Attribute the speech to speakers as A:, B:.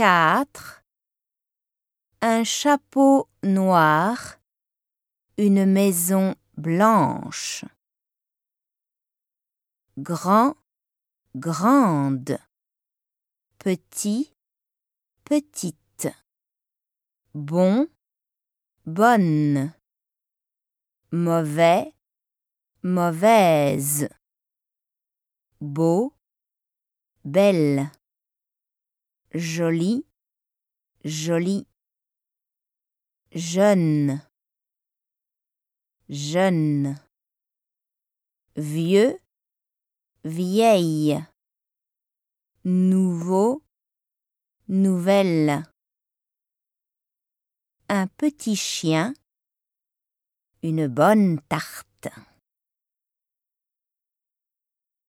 A: 4. Un chapeau noir, une maison blanche. Grand, grande. Petit, petite. Bon, bonne. Mauvais, mauvaise. Beau, belle. Joli, joli. Jeune, jeune. Vieux, vieille. Nouveau, nouvelle. Un petit chien, une bonne tarte.